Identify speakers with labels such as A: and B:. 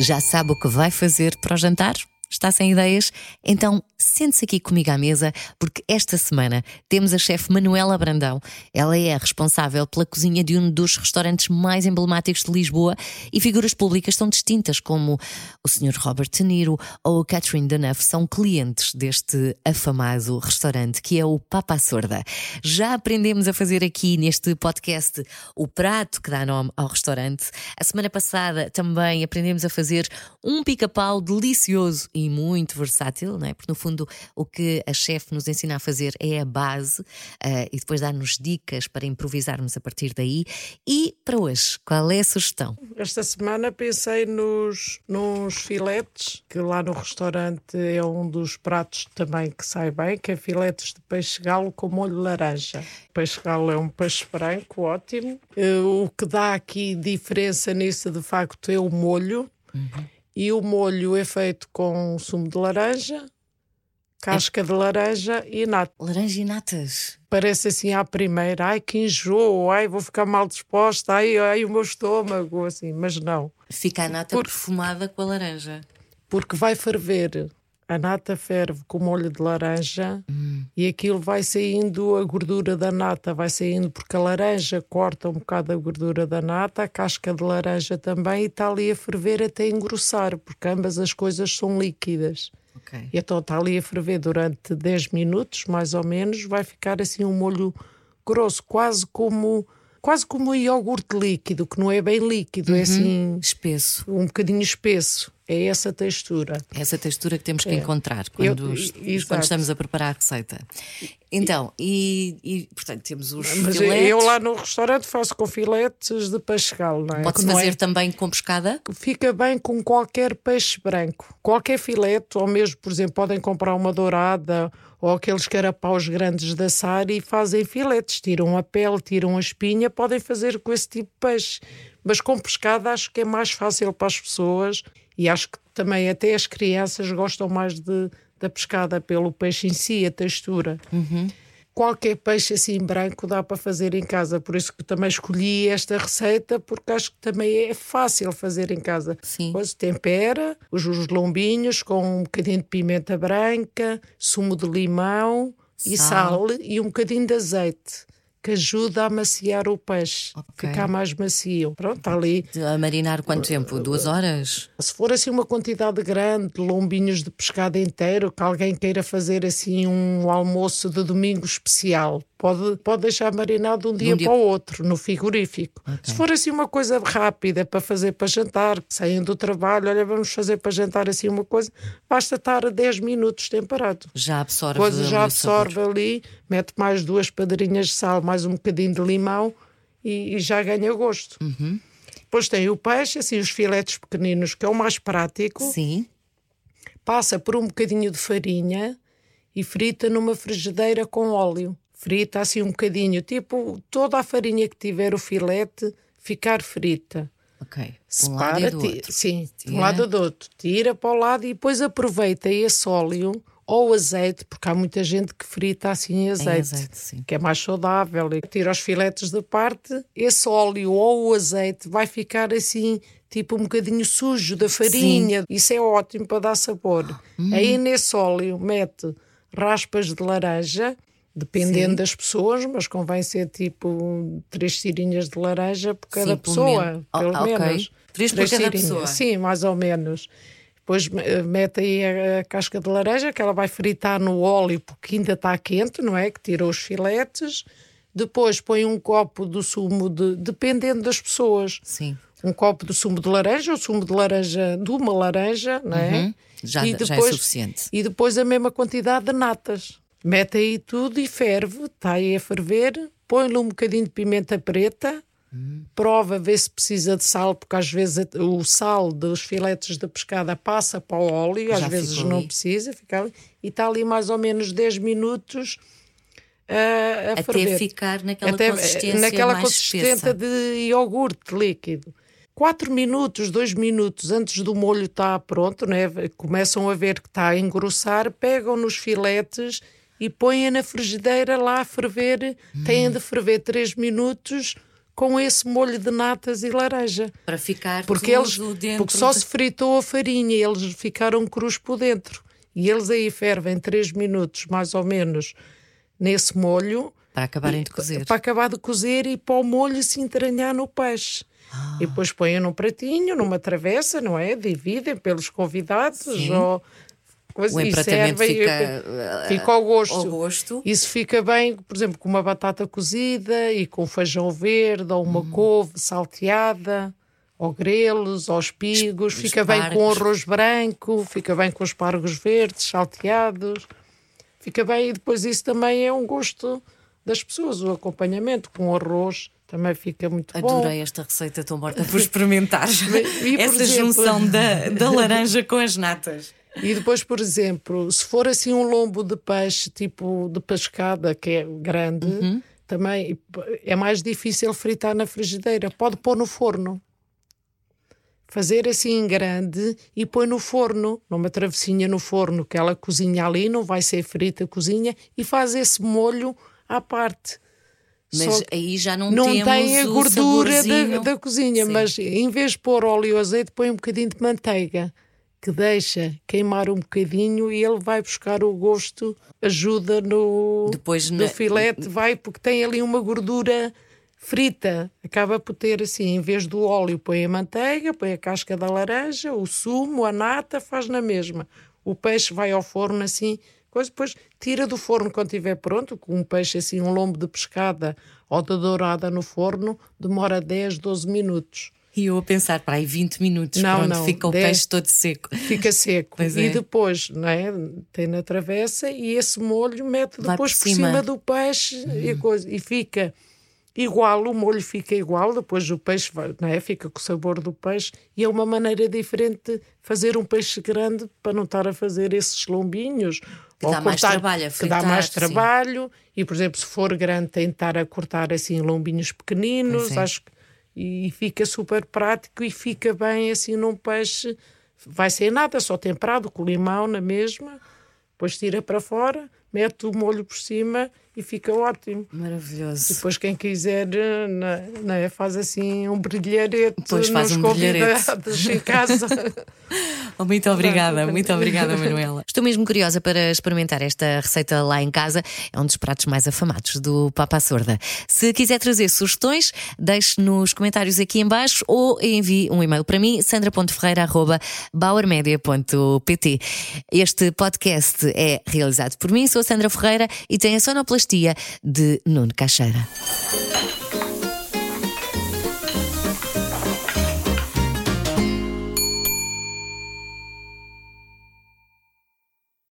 A: Já sabe o que vai fazer para o jantar? Está sem ideias? Então sente-se aqui comigo à mesa, porque esta semana temos a chefe Manuela Brandão. Ela é a responsável pela cozinha de um dos restaurantes mais emblemáticos de Lisboa e figuras públicas tão distintas como o Sr. Robert De Niro ou a Catherine Deneuve são clientes deste afamado restaurante que é o Papa Sorda. Já aprendemos a fazer aqui neste podcast o prato que dá nome ao restaurante. A semana passada também aprendemos a fazer um pica-pau delicioso e muito versátil, não é? Porque no fundo o que a chefe nos ensina a fazer é a base uh, e depois dá-nos dicas para improvisarmos a partir daí. E para hoje, qual é a sugestão?
B: Esta semana pensei nos, nos filetes, que lá no restaurante é um dos pratos também que sai bem, que é filetes de peixe galo com molho laranja. O peixe galo é um peixe branco, ótimo. Uh, o que dá aqui diferença nisso, de facto, é o molho. Uhum. E o molho é feito com sumo de laranja, casca é. de laranja e nata.
A: Laranja e natas.
B: Parece assim à primeira, ai que enjoo, ai vou ficar mal disposta, ai, ai o meu estômago, assim, mas não.
A: Fica a nata Por... perfumada com a laranja.
B: Porque vai ferver a nata ferve com molho de laranja hum. e aquilo vai saindo, a gordura da nata vai saindo, porque a laranja corta um bocado a gordura da nata, a casca de laranja também, e está ali a ferver até engrossar, porque ambas as coisas são líquidas. Okay. E então está ali a ferver durante 10 minutos, mais ou menos, vai ficar assim um molho grosso, quase como quase como um iogurte líquido, que não é bem líquido, é uhum. é assim
A: espesso,
B: um bocadinho espesso. É essa textura.
A: É essa textura que temos que é. encontrar quando, Eu, quando estamos a preparar a receita. Então, e, e portanto temos os Mas filetes.
B: eu lá no restaurante faço com filetes de galo, não é?
A: Pode-se fazer é... também com pescada?
B: Fica bem com qualquer peixe branco. Qualquer filete, ou mesmo, por exemplo, podem comprar uma dourada ou aqueles carapaus grandes de assar e fazem filetes, tiram a pele, tiram a espinha, podem fazer com esse tipo de peixe. Mas com pescada acho que é mais fácil para as pessoas e acho que também até as crianças gostam mais de, da pescada pelo peixe em si, a textura. Uhum. Qualquer peixe assim branco dá para fazer em casa, por isso que também escolhi esta receita, porque acho que também é fácil fazer em casa.
A: Sim.
B: Depois tempera os, os lombinhos com um bocadinho de pimenta branca, sumo de limão sal. e sal e um bocadinho de azeite que ajuda a maciar o peixe, okay. ficar mais macio. Pronto, está ali.
A: A marinar quanto tempo? Duas horas?
B: Se for assim uma quantidade grande, lombinhos de pescado inteiro, que alguém queira fazer assim um almoço de domingo especial, Pode, pode deixar marinado de um dia, um dia, para o outro, no frigorífico. Okay. Se for assim uma coisa rápida para fazer para jantar, saem do trabalho, olha, vamos fazer para jantar assim uma coisa, basta estar 10 minutos temperado.
A: Já absorve
B: Depois já absorve ali, mete mais duas padrinhas de sal, mais um bocadinho de limão e, e já ganha gosto. Uhum. Depois tem o peixe, assim, os filetes pequeninos, que é o mais prático.
A: Sim.
B: Passa por um bocadinho de farinha e frita numa frigideira com óleo frita assim um bocadinho, tipo toda a farinha que tiver o filete ficar frita.
A: Ok.
B: Separa,
A: um lado do outro.
B: Sim, de um lado do outro. Tira para o lado e depois aproveita esse óleo ou azeite, porque há muita gente que frita assim em azeite,
A: azeite
B: que é mais saudável. E tira os filetes de parte, esse óleo ou o azeite vai ficar assim, tipo um bocadinho sujo da farinha. Sim. Isso é ótimo para dar sabor. Hum. Aí nesse óleo mete raspas de laranja Dependendo Sim. das pessoas, mas convém ser tipo três tirinhas de laranja por cada Sim, pessoa, oh, pelo okay. menos.
A: Três, três por cada tirinhas. pessoa?
B: Sim, mais ou menos. Depois eh, mete aí a, a, casca de laranja, que ela vai fritar no óleo porque ainda está quente, não é? Que tirou os filetes. Depois põe um copo do sumo, de, dependendo das pessoas.
A: Sim.
B: Um copo do sumo de laranja, o sumo de laranja de uma laranja, não é? Uhum.
A: Já, e depois, já é suficiente.
B: E depois a mesma quantidade de natas. Mete aí tudo e ferve, está aí a ferver, põe-lhe um bocadinho de pimenta preta, hum. prova, vê se precisa de sal, porque às vezes o sal dos filetes de pescada passa para o óleo, Já às vezes não ali. precisa, fica ali, e está ali mais ou menos 10 minutos a, a
A: Até
B: ferver.
A: ficar naquela Até, consistência
B: naquela
A: mais
B: consistência
A: espessa.
B: de iogurte líquido. 4 minutos, 2 minutos antes do molho estar pronto, né? começam a ver que está a engrossar, pegam nos filetes e põe na frigideira lá a ferver. Hum. Têm de ferver 3 minutos com esse molho de natas e laranja.
A: Para ficar
B: porque eles dentro Porque só de... se fritou a farinha e eles ficaram crus por dentro. E eles aí fervem 3 minutos, mais ou menos, nesse molho.
A: Para acabarem de cozer.
B: Para acabar de cozer e para o molho se entranhar no peixe. Ah. E depois põem num pratinho, numa travessa, não é? Dividem pelos convidados Sim. ou
A: o empratamento fica, eh,
B: fica ao gosto.
A: ao gosto.
B: Isso fica bem, por exemplo, com uma batata cozida e com feijão verde ou uma hum. couve salteada, ou grelos, ou espigos. fica bem com arroz branco, fica bem com espargos verdes salteados. Fica bem e depois isso também é um gosto das pessoas, o acompanhamento com arroz também fica muito
A: Adorei
B: bom.
A: Adorei esta receita, estou morta por experimentar. e, Essa exemplo... junção da, da laranja com as natas.
B: E depois, por exemplo, se for assim um lombo de peixe, tipo de pescada, que é grande, uhum. também é mais difícil fritar na frigideira. Pode pôr no forno. Fazer assim grande e põe no forno, numa travessinha no forno, que ela cozinha ali, não vai ser frita, cozinha, e faz esse molho à parte.
A: Mas aí já não,
B: não tem a gordura
A: da,
B: da, cozinha, Sim. mas em vez de pôr óleo ou azeite, põe um bocadinho de manteiga que deixa queimar um bocadinho e ele vai buscar o gosto, ajuda no,
A: Depois
B: no na... filete, vai porque tem ali uma gordura frita. Acaba por ter assim, em vez do óleo, põe a manteiga, põe a casca da laranja, o sumo, a nata, faz na mesma. O peixe vai ao forno assim, coisa, depois tira do forno quando estiver pronto, com um peixe assim, um lombo de pescada ou de dourada no forno, demora 10, 12 minutos.
A: E eu a pensar, para aí 20 minutos, não, pronto, não, fica o 10, peixe todo seco.
B: Fica seco. Pois e é. depois, não é? Tem na travessa e esse molho mete depois por, por cima. cima. do peixe uhum. e, coisa, e fica igual, o molho fica igual, depois o peixe não é? fica com o sabor do peixe e é uma maneira diferente de fazer um peixe grande para não estar a fazer esses lombinhos.
A: Que dá cortar, mais trabalho fritar,
B: Que dá mais trabalho sim. e, por exemplo, se for grande, tentar a cortar assim lombinhos pequeninos, é. acho que e fica super prático e fica bem assim num peixe. Vai ser nada, só temperado com limão na mesma, depois tira para fora, mete o molho por cima e fica ótimo.
A: Maravilhoso.
B: Depois, quem quiser, não, é, faz assim um brilharete
A: depois faz nos um
B: convidados em casa.
A: oh, muito obrigada, muito obrigada, Manuela. Estou mesmo curiosa para experimentar esta receita lá em casa. É um dos pratos mais afamados do Papa Sorda. Se quiser trazer sugestões, deixe nos comentários aqui em baixo ou envie um e-mail para mim, sandra.ferreira.bauermedia.pt. Este podcast é realizado por mim, sou Sandra Ferreira e tem a sonoplastia de Nuno Caixeira.